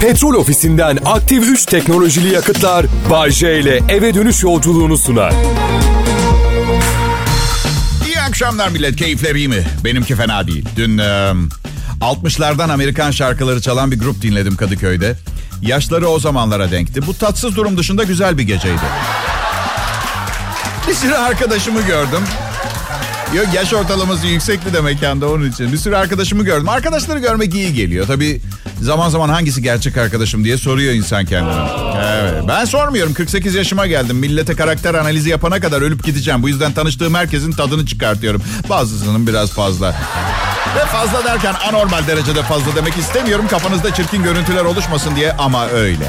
Petrol ofisinden aktif 3 teknolojili yakıtlar Bay J ile eve dönüş yolculuğunu sunar. İyi akşamlar millet. Keyifler iyi mi? Benimki fena değil. Dün e, 60'lardan Amerikan şarkıları çalan bir grup dinledim Kadıköy'de. Yaşları o zamanlara denkti. Bu tatsız durum dışında güzel bir geceydi. Bir sürü arkadaşımı gördüm. Yok yaş ortalaması yüksek bir de mekanda onun için. Bir sürü arkadaşımı gördüm. Arkadaşları görmek iyi geliyor. Tabii zaman zaman hangisi gerçek arkadaşım diye soruyor insan kendine. Evet. Ben sormuyorum. 48 yaşıma geldim. Millete karakter analizi yapana kadar ölüp gideceğim. Bu yüzden tanıştığım herkesin tadını çıkartıyorum. Bazısının biraz fazla. Ve fazla derken anormal derecede fazla demek istemiyorum. Kafanızda çirkin görüntüler oluşmasın diye ama öyle.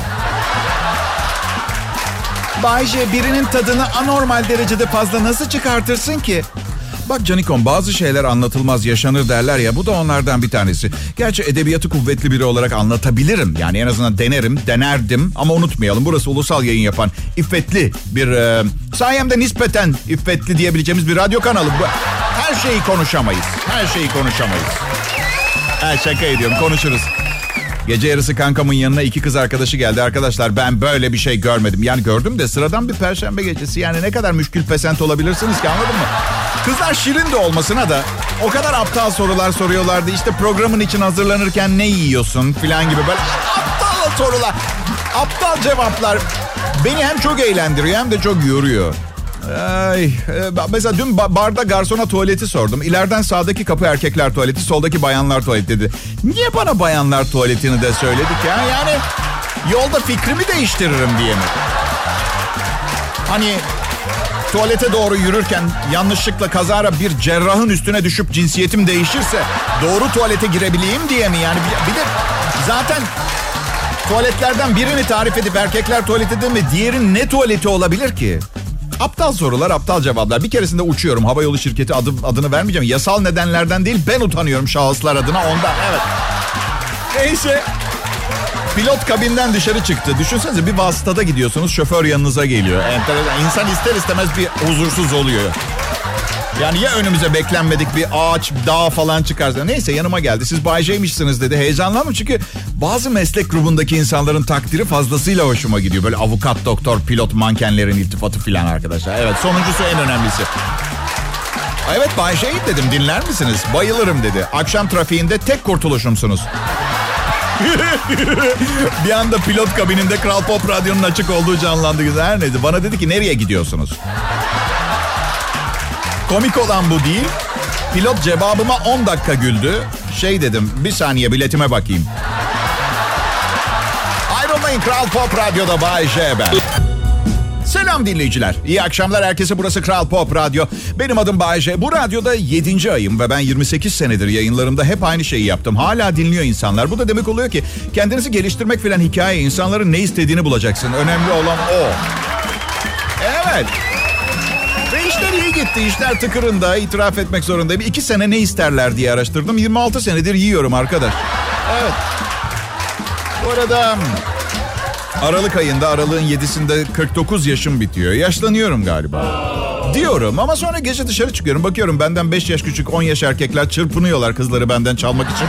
Bayce birinin tadını anormal derecede fazla nasıl çıkartırsın ki? Bak Canikom bazı şeyler anlatılmaz yaşanır derler ya bu da onlardan bir tanesi. Gerçi edebiyatı kuvvetli biri olarak anlatabilirim. Yani en azından denerim, denerdim ama unutmayalım. Burası ulusal yayın yapan iffetli bir e, sayemde nispeten iffetli diyebileceğimiz bir radyo kanalı. Her şeyi konuşamayız. Her şeyi konuşamayız. Ha, şaka ediyorum konuşuruz. Gece yarısı kankamın yanına iki kız arkadaşı geldi. Arkadaşlar ben böyle bir şey görmedim. Yani gördüm de sıradan bir perşembe gecesi. Yani ne kadar müşkül pesent olabilirsiniz ki anladın mı? Kızlar şirin de olmasına da o kadar aptal sorular soruyorlardı. İşte programın için hazırlanırken ne yiyorsun falan gibi böyle aptal sorular. Aptal cevaplar. Beni hem çok eğlendiriyor hem de çok yoruyor. Ay, e, mesela dün ba- barda garsona tuvaleti sordum. İleriden sağdaki kapı erkekler tuvaleti, soldaki bayanlar tuvaleti dedi. Niye bana bayanlar tuvaletini de söyledik ya? Yani yolda fikrimi değiştiririm diye mi? Hani tuvalete doğru yürürken yanlışlıkla kazara bir cerrahın üstüne düşüp cinsiyetim değişirse doğru tuvalete girebileyim diye mi? Yani bir, de zaten tuvaletlerden birini tarif edip erkekler tuvaleti değil mi? Diğeri ne tuvaleti olabilir ki? Aptal sorular, aptal cevaplar. Bir keresinde uçuyorum. Havayolu şirketi adı, adını vermeyeceğim. Yasal nedenlerden değil, ben utanıyorum şahıslar adına ondan. Evet. Neyse. Pilot kabinden dışarı çıktı. Düşünsenize bir vasıtada gidiyorsunuz, şoför yanınıza geliyor. Enteresan. İnsan ister istemez bir huzursuz oluyor. Yani ya önümüze beklenmedik bir ağaç, dağ falan çıkarsa. Neyse yanıma geldi. Siz Bay J'mişsiniz dedi. Heyecanlandım çünkü bazı meslek grubundaki insanların takdiri fazlasıyla hoşuma gidiyor. Böyle avukat, doktor, pilot, mankenlerin iltifatı filan arkadaşlar. Evet sonuncusu en önemlisi. Evet Bay J dedim dinler misiniz? Bayılırım dedi. Akşam trafiğinde tek kurtuluşumsunuz. bir anda pilot kabininde Kral Pop Radyo'nun açık olduğu canlandı. Her neydi. Bana dedi ki nereye gidiyorsunuz? Komik olan bu değil. Pilot cevabıma 10 dakika güldü. Şey dedim bir saniye biletime bakayım. Ayrılmayın Kral Pop Radyo'da Bay J ben. Selam dinleyiciler. İyi akşamlar herkese. Burası Kral Pop Radyo. Benim adım Bayece. Bu radyoda 7. ayım ve ben 28 senedir yayınlarımda hep aynı şeyi yaptım. Hala dinliyor insanlar. Bu da demek oluyor ki kendinizi geliştirmek filan hikaye insanların ne istediğini bulacaksın. Önemli olan o. Evet. Ve işler iyi gitti. İşler tıkırında itiraf etmek zorundayım. İki sene ne isterler diye araştırdım. 26 senedir yiyorum arkadaş. Evet. Bu arada Aralık ayında aralığın 7'sinde 49 yaşım bitiyor. Yaşlanıyorum galiba. Diyorum ama sonra gece dışarı çıkıyorum. Bakıyorum benden 5 yaş küçük 10 yaş erkekler çırpınıyorlar kızları benden çalmak için.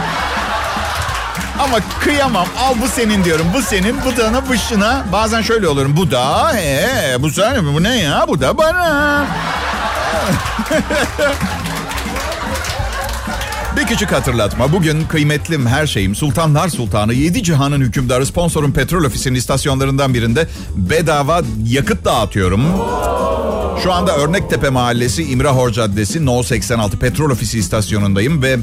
Ama kıyamam. Al bu senin diyorum. Bu senin. Bu da bu şuna. Bazen şöyle olurum. Bu da ee, bu sen bu ne ya? Bu da bana. Bir küçük hatırlatma. Bugün kıymetlim her şeyim Sultanlar Sultanı 7 cihanın hükümdarı sponsorum petrol ofisinin istasyonlarından birinde bedava yakıt dağıtıyorum. Şu anda Örnektepe Mahallesi İmrahor Caddesi No 86 petrol ofisi istasyonundayım ve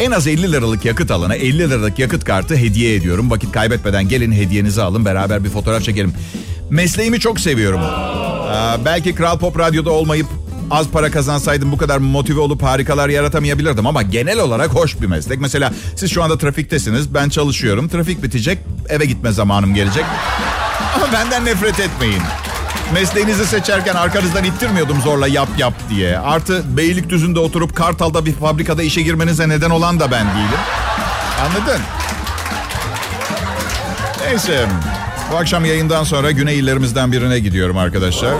en az 50 liralık yakıt alana 50 liralık yakıt kartı hediye ediyorum. Vakit kaybetmeden gelin hediyenizi alın beraber bir fotoğraf çekelim. Mesleğimi çok seviyorum. Aa, belki Kral Pop Radyo'da olmayıp az para kazansaydım bu kadar motive olup harikalar yaratamayabilirdim ama genel olarak hoş bir meslek. Mesela siz şu anda trafiktesiniz, ben çalışıyorum. Trafik bitecek, eve gitme zamanım gelecek. Ama benden nefret etmeyin. Mesleğinizi seçerken arkanızdan ittirmiyordum zorla yap yap diye. Artı Beylikdüzü'nde oturup Kartal'da bir fabrikada işe girmenize neden olan da ben değilim. Anladın? Neyse. Bu akşam yayından sonra güney illerimizden birine gidiyorum arkadaşlar.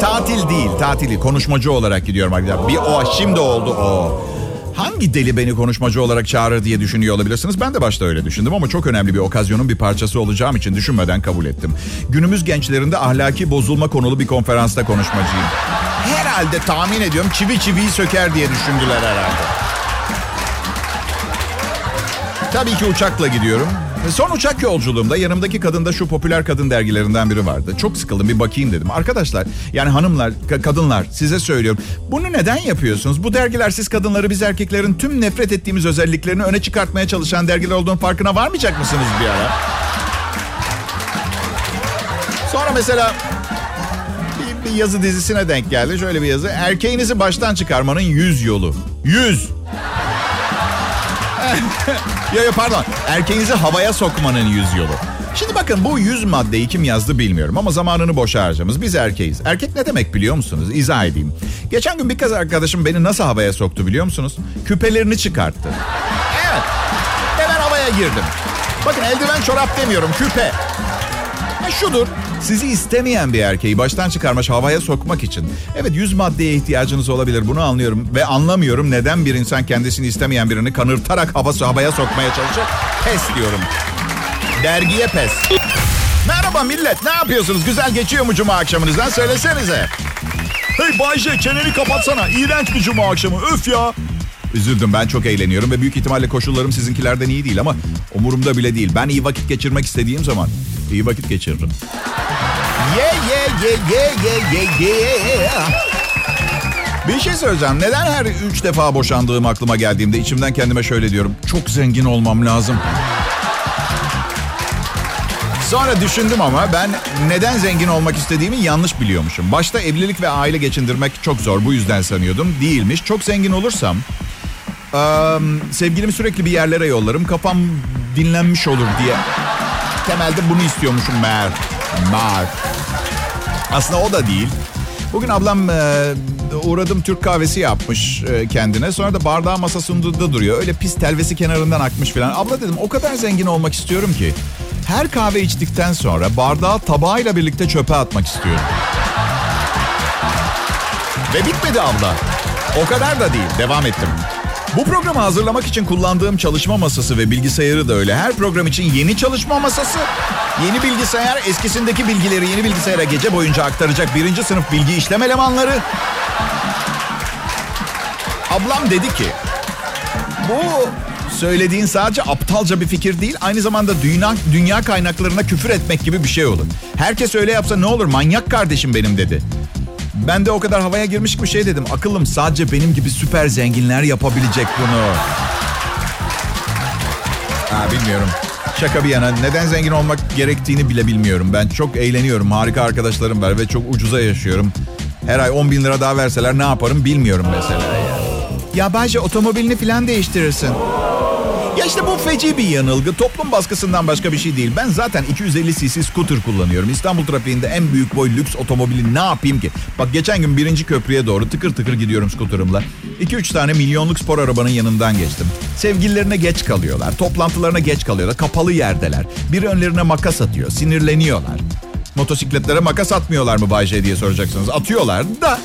Tatil değil, tatil değil. Konuşmacı olarak gidiyorum arkadaşlar. Bir o, şimdi oldu o. Hangi deli beni konuşmacı olarak çağırır diye düşünüyor olabilirsiniz. Ben de başta öyle düşündüm ama çok önemli bir okazyonun bir parçası olacağım için düşünmeden kabul ettim. Günümüz gençlerinde ahlaki bozulma konulu bir konferansta konuşmacıyım. Herhalde tahmin ediyorum çivi çiviyi söker diye düşündüler herhalde. Tabii ki uçakla gidiyorum. Son uçak yolculuğumda yanımdaki kadın da şu popüler kadın dergilerinden biri vardı. Çok sıkıldım bir bakayım dedim. Arkadaşlar yani hanımlar, ka- kadınlar size söylüyorum. Bunu neden yapıyorsunuz? Bu dergiler siz kadınları biz erkeklerin tüm nefret ettiğimiz özelliklerini öne çıkartmaya çalışan dergiler olduğunun farkına varmayacak mısınız bir ara? Sonra mesela bir, bir yazı dizisine denk geldi. Şöyle bir yazı. Erkeğinizi baştan çıkarmanın yüz yolu. Yüz. ya ya pardon. Erkeğinizi havaya sokmanın yüz yolu. Şimdi bakın bu yüz maddeyi kim yazdı bilmiyorum ama zamanını boşa harcamız. Biz erkeğiz. Erkek ne demek biliyor musunuz? İzah edeyim. Geçen gün bir kız arkadaşım beni nasıl havaya soktu biliyor musunuz? Küpelerini çıkarttı. Evet. Hemen havaya girdim. Bakın eldiven çorap demiyorum küpe. Ha şudur. Sizi istemeyen bir erkeği baştan çıkarmış havaya sokmak için. Evet yüz maddeye ihtiyacınız olabilir bunu anlıyorum. Ve anlamıyorum neden bir insan kendisini istemeyen birini kanırtarak havası havaya sokmaya çalışır. Pes diyorum. Dergiye pes. Merhaba millet ne yapıyorsunuz? Güzel geçiyor mu cuma akşamınızdan söylesenize. Hey Bayce çeneni kapatsana. İğrenç bir cuma akşamı öf ya. Üzüldüm ben çok eğleniyorum ve büyük ihtimalle koşullarım sizinkilerden iyi değil ama umurumda bile değil. Ben iyi vakit geçirmek istediğim zaman iyi vakit geçiririm. Ye ye ye ye ye ye ye. Bir şey söyleyeceğim. Neden her üç defa boşandığım aklıma geldiğimde içimden kendime şöyle diyorum. Çok zengin olmam lazım. Sonra düşündüm ama ben neden zengin olmak istediğimi yanlış biliyormuşum. Başta evlilik ve aile geçindirmek çok zor bu yüzden sanıyordum. Değilmiş. Çok zengin olursam eee, sevgilimi sürekli bir yerlere yollarım. Kafam dinlenmiş olur diye. Temelde bunu istiyormuşum meğer. Meğer. Aslında o da değil. Bugün ablam e, uğradım Türk kahvesi yapmış e, kendine. Sonra da bardağı masasında duruyor. Öyle pis telvesi kenarından akmış falan. Abla dedim o kadar zengin olmak istiyorum ki. Her kahve içtikten sonra bardağı tabağıyla birlikte çöpe atmak istiyorum. Ve bitmedi abla. O kadar da değil. Devam ettim. Bu programı hazırlamak için kullandığım çalışma masası ve bilgisayarı da öyle. Her program için yeni çalışma masası, yeni bilgisayar, eskisindeki bilgileri yeni bilgisayara gece boyunca aktaracak birinci sınıf bilgi işlem elemanları. Ablam dedi ki, bu söylediğin sadece aptalca bir fikir değil, aynı zamanda dünya, dünya kaynaklarına küfür etmek gibi bir şey olur. Herkes öyle yapsa ne olur manyak kardeşim benim dedi. Ben de o kadar havaya girmiş bir şey dedim. Akıllım sadece benim gibi süper zenginler yapabilecek bunu. Ha bilmiyorum. Şaka bir yana neden zengin olmak gerektiğini bile bilmiyorum. Ben çok eğleniyorum. Harika arkadaşlarım var ve çok ucuza yaşıyorum. Her ay 10 bin lira daha verseler ne yaparım bilmiyorum mesela ya. Bence otomobilini falan değiştirirsin. Ya işte bu feci bir yanılgı. Toplum baskısından başka bir şey değil. Ben zaten 250 cc scooter kullanıyorum. İstanbul trafiğinde en büyük boy lüks otomobili ne yapayım ki? Bak geçen gün birinci köprüye doğru tıkır tıkır gidiyorum scooterımla. 2-3 tane milyonluk spor arabanın yanından geçtim. Sevgililerine geç kalıyorlar. Toplantılarına geç kalıyorlar. Kapalı yerdeler. Biri önlerine makas atıyor. Sinirleniyorlar. Motosikletlere makas atmıyorlar mı Bayce diye soracaksınız. Atıyorlar da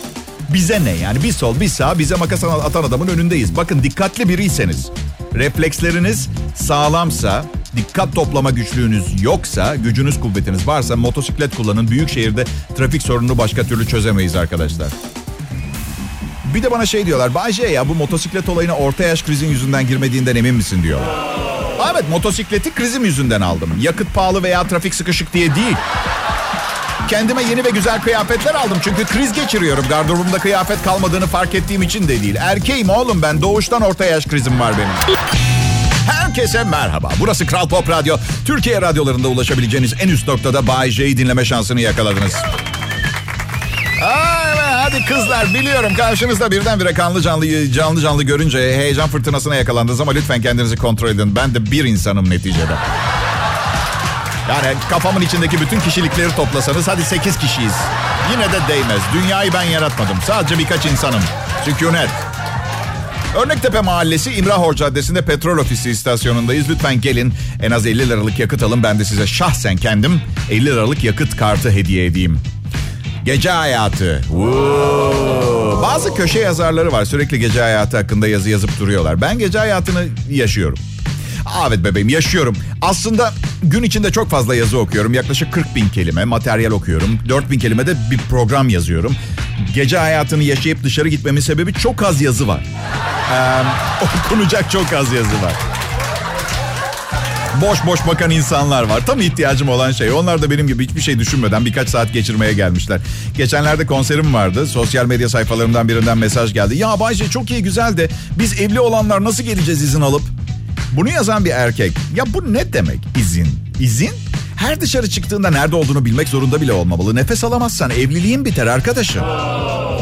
bize ne yani bir sol bir sağ bize makas atan adamın önündeyiz. Bakın dikkatli biriyseniz refleksleriniz sağlamsa, dikkat toplama güçlüğünüz yoksa, gücünüz kuvvetiniz varsa motosiklet kullanın. Büyük şehirde trafik sorununu başka türlü çözemeyiz arkadaşlar. Bir de bana şey diyorlar. Bayce ya bu motosiklet olayına orta yaş krizin yüzünden girmediğinden emin misin diyorlar. Evet motosikleti krizim yüzünden aldım. Yakıt pahalı veya trafik sıkışık diye değil. Kendime yeni ve güzel kıyafetler aldım çünkü kriz geçiriyorum. Gardırobumda kıyafet kalmadığını fark ettiğim için de değil. Erkeğim oğlum ben doğuştan orta yaş krizim var benim. Herkese merhaba. Burası Kral Pop Radyo. Türkiye radyolarında ulaşabileceğiniz en üst noktada Bay J'yi dinleme şansını yakaladınız. Aa, evet, hadi kızlar biliyorum karşınızda birdenbire kanlı canlı canlı canlı görünce heyecan fırtınasına yakalandınız ama lütfen kendinizi kontrol edin. Ben de bir insanım neticede. Yani kafamın içindeki bütün kişilikleri toplasanız hadi 8 kişiyiz. Yine de değmez. Dünyayı ben yaratmadım. Sadece birkaç insanım. Sükunet. Örnektepe Mahallesi İmrahor Caddesi'nde petrol ofisi istasyonundayız. Lütfen gelin en az 50 liralık yakıt alın. Ben de size şahsen kendim 50 liralık yakıt kartı hediye edeyim. Gece hayatı. Bazı köşe yazarları var sürekli gece hayatı hakkında yazı yazıp duruyorlar. Ben gece hayatını yaşıyorum. Evet bebeğim yaşıyorum. Aslında gün içinde çok fazla yazı okuyorum. Yaklaşık 40 bin kelime materyal okuyorum. 4 bin kelime de bir program yazıyorum. Gece hayatını yaşayıp dışarı gitmemin sebebi çok az yazı var. Ee, okunacak çok az yazı var. Boş boş bakan insanlar var. Tam ihtiyacım olan şey. Onlar da benim gibi hiçbir şey düşünmeden birkaç saat geçirmeye gelmişler. Geçenlerde konserim vardı. Sosyal medya sayfalarımdan birinden mesaj geldi. Ya Bayce çok iyi güzel de biz evli olanlar nasıl geleceğiz izin alıp? Bunu yazan bir erkek. Ya bu ne demek izin? İzin? Her dışarı çıktığında nerede olduğunu bilmek zorunda bile olmamalı. Nefes alamazsan evliliğin biter arkadaşım.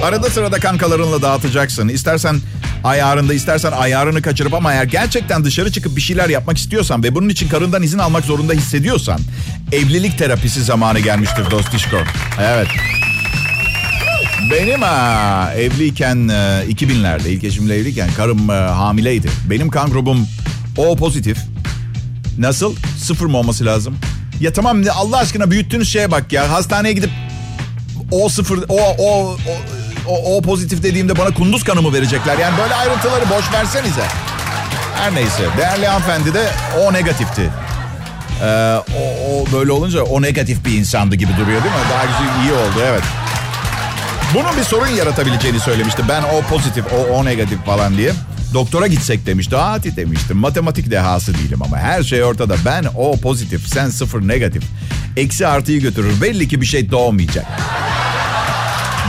Arada sırada kankalarınla dağıtacaksın. İstersen ayarında istersen ayarını kaçırıp ama eğer gerçekten dışarı çıkıp bir şeyler yapmak istiyorsan ve bunun için karından izin almak zorunda hissediyorsan evlilik terapisi zamanı gelmiştir dostişko. Evet. Benim ha, evliyken 2000'lerde ilk eşimle evliyken karım hamileydi. Benim kan grubum O pozitif. Nasıl? Sıfır mı olması lazım? Ya tamam Allah aşkına büyüttüğünüz şeye bak ya. Hastaneye gidip O sıfır, O, O, O, o, o pozitif dediğimde bana kunduz kanımı verecekler. Yani böyle ayrıntıları boş versenize. Her neyse. Değerli hanımefendi de O negatifti. Ee, o, o böyle olunca o negatif bir insandı gibi duruyor değil mi? Daha güzel iyi oldu evet. Bunun bir sorun yaratabileceğini söylemişti. Ben o pozitif, o, o negatif falan diye. Doktora gitsek demişti. Hadi demiştim. Matematik dehası değilim ama her şey ortada. Ben o pozitif, sen sıfır negatif. Eksi artıyı götürür. Belli ki bir şey doğmayacak.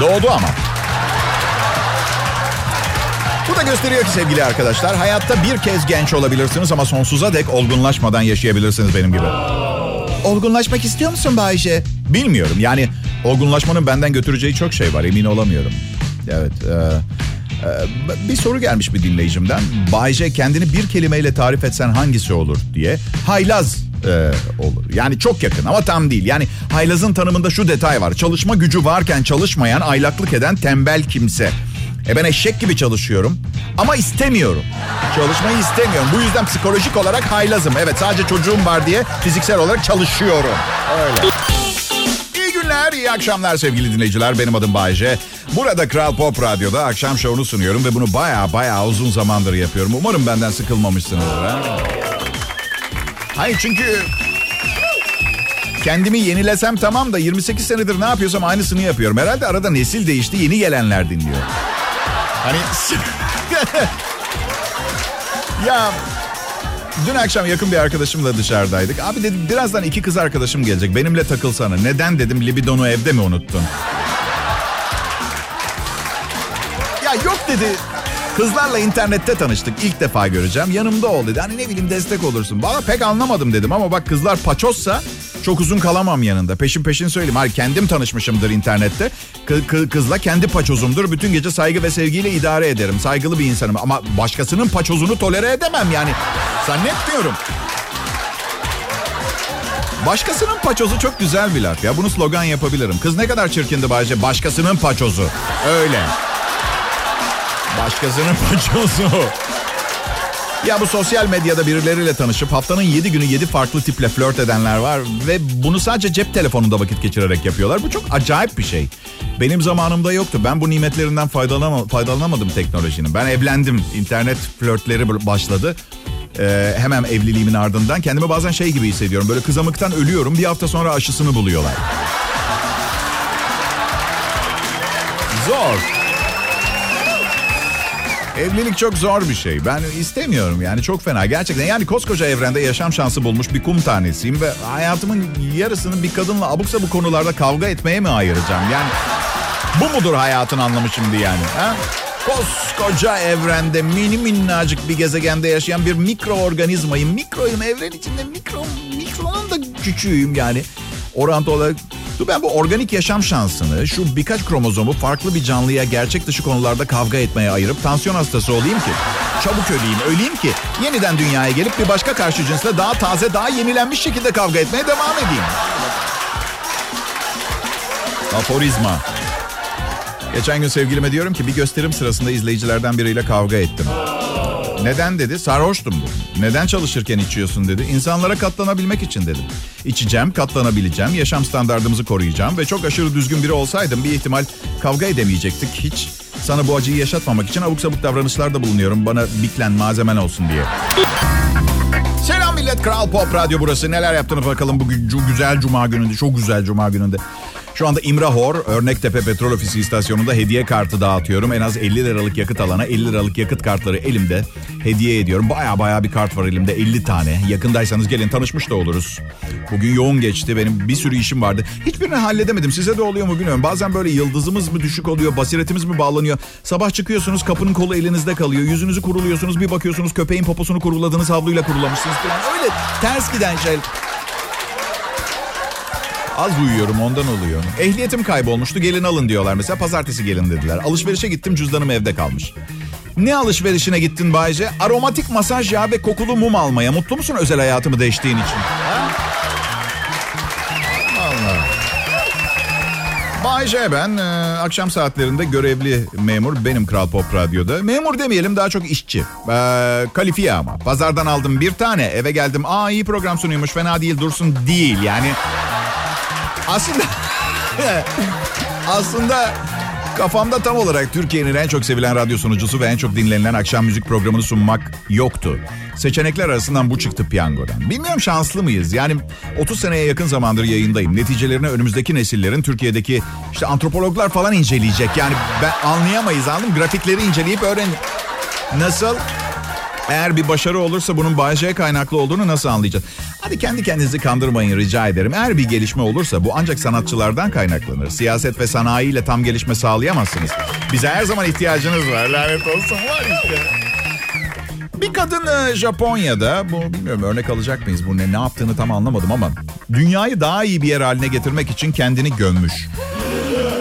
Doğdu ama. Bu da gösteriyor ki sevgili arkadaşlar hayatta bir kez genç olabilirsiniz ama sonsuza dek olgunlaşmadan yaşayabilirsiniz benim gibi. Olgunlaşmak istiyor musun Bayşe? Bilmiyorum yani olgunlaşmanın benden götüreceği çok şey var emin olamıyorum. Evet. E, bir soru gelmiş bir dinleyicimden. Bayce kendini bir kelimeyle tarif etsen hangisi olur diye. Haylaz e, olur. Yani çok yakın ama tam değil. Yani haylazın tanımında şu detay var. Çalışma gücü varken çalışmayan, aylaklık eden tembel kimse. E ben eşek gibi çalışıyorum ama istemiyorum. Çalışmayı istemiyorum. Bu yüzden psikolojik olarak haylazım. Evet sadece çocuğum var diye fiziksel olarak çalışıyorum. Öyle. İyi akşamlar sevgili dinleyiciler. Benim adım Bayece. Burada Kral Pop Radyo'da akşam şovunu sunuyorum ve bunu baya baya uzun zamandır yapıyorum. Umarım benden sıkılmamışsınızdır. Ha? Hayır çünkü kendimi yenilesem tamam da 28 senedir ne yapıyorsam aynısını yapıyorum. Herhalde arada nesil değişti, yeni gelenler dinliyor. Hani ya dün akşam yakın bir arkadaşımla dışarıdaydık. Abi dedim birazdan iki kız arkadaşım gelecek. Benimle takılsana. Neden dedim libidonu evde mi unuttun? ya yok dedi. Kızlarla internette tanıştık. İlk defa göreceğim. Yanımda ol dedi. Hani ne bileyim destek olursun. Valla pek anlamadım dedim ama bak kızlar paçozsa çok uzun kalamam yanında. Peşin peşin söyleyeyim. Hayır kendim tanışmışımdır internette. K- kızla kendi paçozumdur. Bütün gece saygı ve sevgiyle idare ederim. Saygılı bir insanım. Ama başkasının paçozunu tolere edemem yani. Zannetmiyorum. Başkasının paçozu çok güzel bir laf ya. Bunu slogan yapabilirim. Kız ne kadar çirkindi Bayce. Başkasının paçozu. Öyle. Başkasının paçozu. Ya bu sosyal medyada birileriyle tanışıp haftanın 7 günü 7 farklı tiple flört edenler var. Ve bunu sadece cep telefonunda vakit geçirerek yapıyorlar. Bu çok acayip bir şey. Benim zamanımda yoktu. Ben bu nimetlerinden faydalanam faydalanamadım teknolojinin. Ben evlendim. İnternet flörtleri başladı. Ee, hemen evliliğimin ardından kendimi bazen şey gibi hissediyorum. Böyle kızamıktan ölüyorum. Bir hafta sonra aşısını buluyorlar. Zor. Evlilik çok zor bir şey. Ben istemiyorum yani çok fena. Gerçekten yani koskoca evrende yaşam şansı bulmuş bir kum tanesiyim ve hayatımın yarısını bir kadınla abuksa bu konularda kavga etmeye mi ayıracağım? Yani bu mudur hayatın anlamı şimdi yani? Ha? Koskoca evrende mini minnacık bir gezegende yaşayan bir mikroorganizmayım. Mikroyum evren içinde mikro, mikronun da küçüğüyüm yani. Orantı olarak Dur ben bu organik yaşam şansını şu birkaç kromozomu farklı bir canlıya gerçek dışı konularda kavga etmeye ayırıp tansiyon hastası olayım ki. Çabuk öleyim, öleyim ki yeniden dünyaya gelip bir başka karşı cinsle daha taze, daha yenilenmiş şekilde kavga etmeye devam edeyim. Aforizma. Geçen gün sevgilime diyorum ki bir gösterim sırasında izleyicilerden biriyle kavga ettim. Neden dedi? Sarhoştum dedi. Neden çalışırken içiyorsun dedi. İnsanlara katlanabilmek için dedim. İçeceğim, katlanabileceğim, yaşam standartımızı koruyacağım ve çok aşırı düzgün biri olsaydım bir ihtimal kavga edemeyecektik hiç. Sana bu acıyı yaşatmamak için abuk sabuk davranışlarda bulunuyorum. Bana biklen malzemen olsun diye. Selam millet. Kral Pop Radyo burası. Neler yaptığını bakalım bugün güzel cuma gününde. Çok güzel cuma gününde. Şu anda İmrahor, Örnektepe Petrol Ofisi istasyonunda hediye kartı dağıtıyorum. En az 50 liralık yakıt alana 50 liralık yakıt kartları elimde hediye ediyorum. Baya baya bir kart var elimde 50 tane. Yakındaysanız gelin tanışmış da oluruz. Bugün yoğun geçti. Benim bir sürü işim vardı. Hiçbirini halledemedim. Size de oluyor mu bilmiyorum. Bazen böyle yıldızımız mı düşük oluyor, basiretimiz mi bağlanıyor? Sabah çıkıyorsunuz kapının kolu elinizde kalıyor. Yüzünüzü kuruluyorsunuz bir bakıyorsunuz köpeğin poposunu kuruladığınız havluyla kurulamışsınız falan. Öyle ters giden şey. Az uyuyorum ondan oluyor. Ehliyetim kaybolmuştu gelin alın diyorlar mesela. Pazartesi gelin dediler. Alışverişe gittim cüzdanım evde kalmış. Ne alışverişine gittin Bayce? Aromatik masaj yağı ve kokulu mum almaya. Mutlu musun özel hayatımı değiştiğin için? Ha? Allah. Bayce ben. E, akşam saatlerinde görevli memur benim Kral Pop Radyo'da. Memur demeyelim daha çok işçi. E, kalifiye ama. Pazardan aldım bir tane. Eve geldim. Aa iyi program sunuyormuş fena değil dursun değil. Yani aslında aslında kafamda tam olarak Türkiye'nin en çok sevilen radyo sunucusu ve en çok dinlenilen akşam müzik programını sunmak yoktu. Seçenekler arasından bu çıktı piyangodan. Bilmiyorum şanslı mıyız? Yani 30 seneye yakın zamandır yayındayım. Neticelerini önümüzdeki nesillerin Türkiye'deki işte antropologlar falan inceleyecek. Yani ben anlayamayız anladın Grafikleri inceleyip öğren. Nasıl? Eğer bir başarı olursa bunun Bayce'ye kaynaklı olduğunu nasıl anlayacağız? Hadi kendi kendinizi kandırmayın rica ederim. Eğer bir gelişme olursa bu ancak sanatçılardan kaynaklanır. Siyaset ve sanayiyle tam gelişme sağlayamazsınız. Bize her zaman ihtiyacınız var. Lanet olsun var işte. Bir kadın e, Japonya'da, bu bilmiyorum örnek alacak mıyız bu ne, ne yaptığını tam anlamadım ama dünyayı daha iyi bir yer haline getirmek için kendini gömmüş.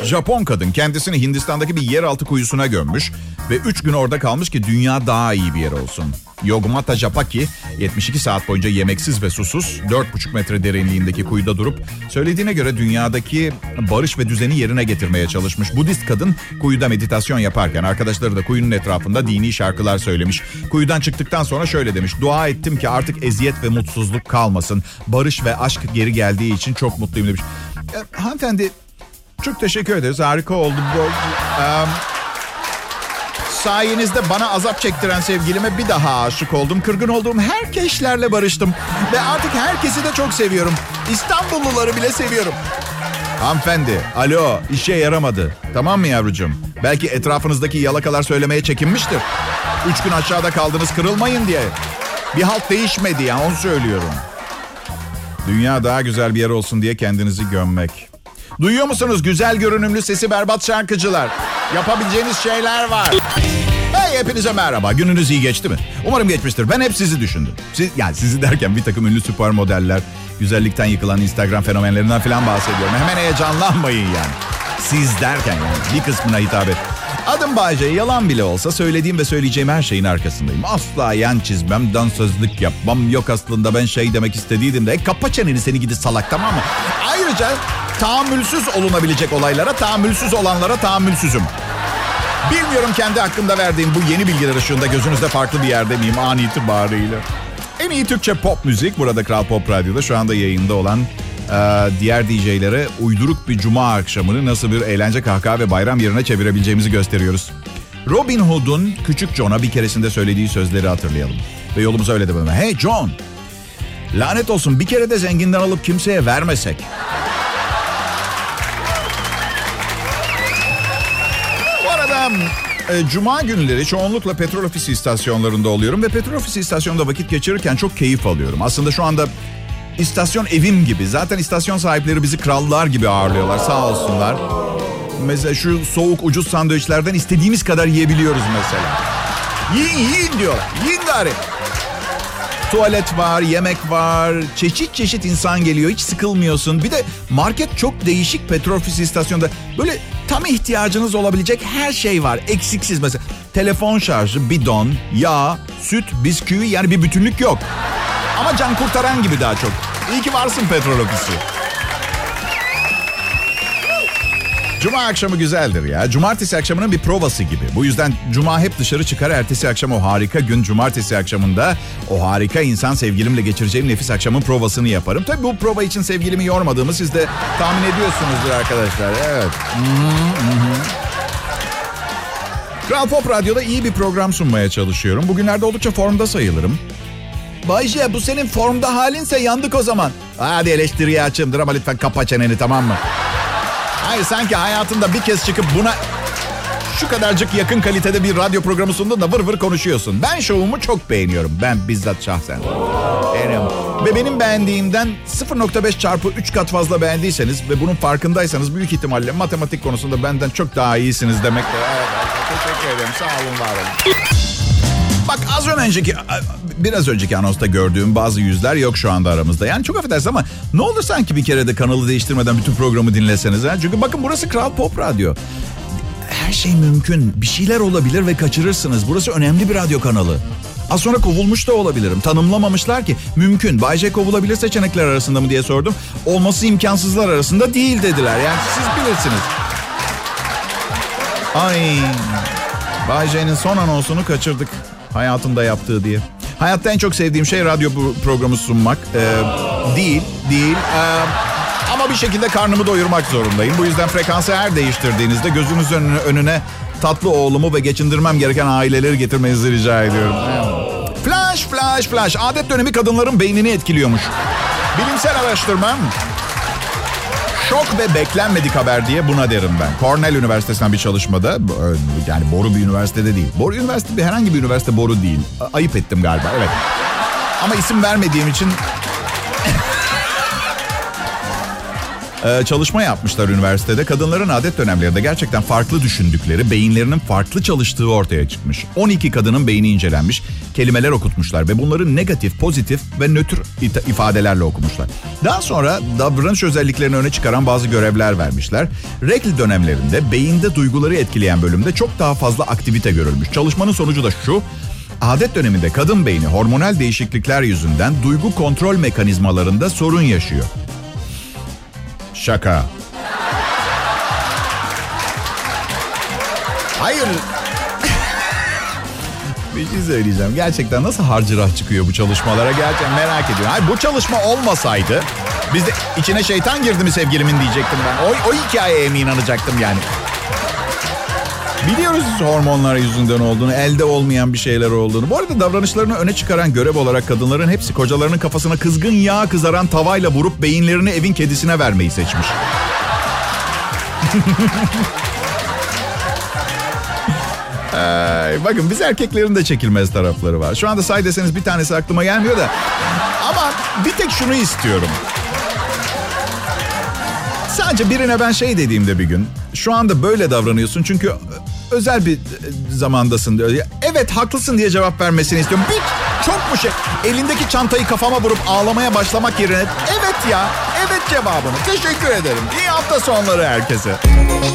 Japon kadın kendisini Hindistan'daki bir yeraltı kuyusuna gömmüş ve 3 gün orada kalmış ki dünya daha iyi bir yer olsun. Yogmata Japaki 72 saat boyunca yemeksiz ve susuz 4,5 metre derinliğindeki kuyuda durup söylediğine göre dünyadaki barış ve düzeni yerine getirmeye çalışmış. Budist kadın kuyuda meditasyon yaparken arkadaşları da kuyunun etrafında dini şarkılar söylemiş. Kuyudan çıktıktan sonra şöyle demiş. Dua ettim ki artık eziyet ve mutsuzluk kalmasın. Barış ve aşk geri geldiği için çok mutluyum demiş. E, hanımefendi çok teşekkür ederiz. Harika oldu. Um, sayenizde bana azap çektiren sevgilime bir daha aşık oldum. Kırgın olduğum herkeslerle barıştım. Ve artık herkesi de çok seviyorum. İstanbulluları bile seviyorum. Hanımefendi, alo işe yaramadı. Tamam mı yavrucuğum? Belki etrafınızdaki yalakalar söylemeye çekinmiştir. Üç gün aşağıda kaldınız kırılmayın diye. Bir halt değişmedi ya onu söylüyorum. Dünya daha güzel bir yer olsun diye kendinizi gömmek. Duyuyor musunuz güzel görünümlü sesi berbat şarkıcılar? Yapabileceğiniz şeyler var. Hey hepinize merhaba. Gününüz iyi geçti mi? Umarım geçmiştir. Ben hep sizi düşündüm. Siz, yani sizi derken bir takım ünlü süper modeller, güzellikten yıkılan Instagram fenomenlerinden falan bahsediyorum. Hemen heyecanlanmayın yani. Siz derken yani bir kısmına hitap et. Adım Bayce yalan bile olsa söylediğim ve söyleyeceğim her şeyin arkasındayım. Asla yan çizmem, dansözlük yapmam. Yok aslında ben şey demek istediydim de. E, kapa çeneni seni gidi salak tamam mı? Ayrıca tahammülsüz olunabilecek olaylara, tahammülsüz olanlara tahammülsüzüm. Bilmiyorum kendi hakkında verdiğim bu yeni bilgiler ışığında gözünüzde farklı bir yerde miyim an itibariyle. En iyi Türkçe pop müzik burada Kral Pop Radyo'da şu anda yayında olan e, diğer DJ'lere uyduruk bir cuma akşamını nasıl bir eğlence kahkaha ve bayram yerine çevirebileceğimizi gösteriyoruz. Robin Hood'un Küçük John'a bir keresinde söylediği sözleri hatırlayalım. Ve yolumuza öyle de böyle. Hey John, lanet olsun bir kere de zenginden alıp kimseye vermesek. E, Cuma günleri çoğunlukla petrol ofisi istasyonlarında oluyorum ve petrol ofisi istasyonunda vakit geçirirken çok keyif alıyorum. Aslında şu anda istasyon evim gibi. Zaten istasyon sahipleri bizi krallar gibi ağırlıyorlar sağ olsunlar. Mesela şu soğuk ucuz sandviçlerden istediğimiz kadar yiyebiliyoruz mesela. Yiyin yiyin diyorlar. Yiyin gari. Tuvalet var, yemek var, çeşit çeşit insan geliyor. Hiç sıkılmıyorsun. Bir de market çok değişik petrol ofisi istasyonda. Böyle tam ihtiyacınız olabilecek her şey var. Eksiksiz mesela. Telefon şarjı, bidon, yağ, süt, bisküvi yani bir bütünlük yok. Ama can kurtaran gibi daha çok. İyi ki varsın petrol ofisi. Cuma akşamı güzeldir ya. Cumartesi akşamının bir provası gibi. Bu yüzden cuma hep dışarı çıkar. Ertesi akşam o harika gün cumartesi akşamında o harika insan sevgilimle geçireceğim nefis akşamın provasını yaparım. Tabii bu prova için sevgilimi yormadığımı siz de tahmin ediyorsunuzdur arkadaşlar. Evet. Kral Pop Radyo'da iyi bir program sunmaya çalışıyorum. Bugünlerde oldukça formda sayılırım. Bayce bu senin formda halinse yandık o zaman. Hadi eleştiriye açımdır ama lütfen kapa çeneni tamam mı? Hayır sanki hayatında bir kez çıkıp buna şu kadarcık yakın kalitede bir radyo programı sundun da vır vır konuşuyorsun. Ben şovumu çok beğeniyorum. Ben bizzat şahsen. Beğeniyorum. Ve benim beğendiğimden 0.5 çarpı 3 kat fazla beğendiyseniz ve bunun farkındaysanız büyük ihtimalle matematik konusunda benden çok daha iyisiniz. Evet, evet, teşekkür ederim. Sağ olun, var olun. Bak az önceki, biraz önceki anonsta gördüğüm bazı yüzler yok şu anda aramızda. Yani çok affedersin ama ne olur sanki bir kere de kanalı değiştirmeden bütün programı dinleseniz. Ha? Çünkü bakın burası Kral Pop Radyo. Her şey mümkün. Bir şeyler olabilir ve kaçırırsınız. Burası önemli bir radyo kanalı. Az sonra kovulmuş da olabilirim. Tanımlamamışlar ki. Mümkün. Bayce kovulabilir seçenekler arasında mı diye sordum. Olması imkansızlar arasında değil dediler. Yani siz bilirsiniz. Ay. Bayce'nin son anonsunu kaçırdık. Hayatında yaptığı diye. Hayatta en çok sevdiğim şey radyo programı sunmak. Ee, değil, değil. Ee, ama bir şekilde karnımı doyurmak zorundayım. Bu yüzden frekansı her değiştirdiğinizde gözünüz önüne, önüne tatlı oğlumu ve geçindirmem gereken aileleri getirmenizi rica ediyorum. Flash, flash, flash. Adet dönemi kadınların beynini etkiliyormuş. Bilimsel araştırma. Şok ve beklenmedik haber diye buna derim ben. Cornell Üniversitesi'nden bir çalışmada, yani boru bir üniversitede değil. Boru üniversite bir herhangi bir üniversite boru değil. Ayıp ettim galiba, evet. Ama isim vermediğim için Ee, çalışma yapmışlar üniversitede. Kadınların adet dönemlerinde gerçekten farklı düşündükleri, beyinlerinin farklı çalıştığı ortaya çıkmış. 12 kadının beyni incelenmiş, kelimeler okutmuşlar ve bunları negatif, pozitif ve nötr ifadelerle okumuşlar. Daha sonra davranış özelliklerini öne çıkaran bazı görevler vermişler. Rekl dönemlerinde beyinde duyguları etkileyen bölümde çok daha fazla aktivite görülmüş. Çalışmanın sonucu da şu, Adet döneminde kadın beyni hormonal değişiklikler yüzünden duygu kontrol mekanizmalarında sorun yaşıyor. Şaka. Hayır. bir şey söyleyeceğim. Gerçekten nasıl harcırah çıkıyor bu çalışmalara gerçekten merak ediyorum. Hayır bu çalışma olmasaydı biz de içine şeytan girdi mi sevgilimin diyecektim ben. O, o hikayeye mi inanacaktım yani? Biliyoruz hormonlar yüzünden olduğunu, elde olmayan bir şeyler olduğunu. Bu arada davranışlarını öne çıkaran görev olarak kadınların hepsi kocalarının kafasına kızgın yağ kızaran tavayla vurup beyinlerini evin kedisine vermeyi seçmiş. Ay, bakın biz erkeklerin de çekilmez tarafları var. Şu anda say deseniz bir tanesi aklıma gelmiyor da. Ama bir tek şunu istiyorum. Sadece birine ben şey dediğimde bir gün. Şu anda böyle davranıyorsun çünkü özel bir zamandasın diyor. Evet haklısın diye cevap vermesini istiyorum. Bir çok mu şey? Elindeki çantayı kafama vurup ağlamaya başlamak yerine evet ya, evet cevabını. Teşekkür ederim. İyi hafta sonları herkese.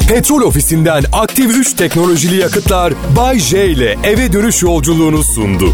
Petrol ofisinden aktif 3 teknolojili yakıtlar Bay J ile eve dönüş yolculuğunu sundu.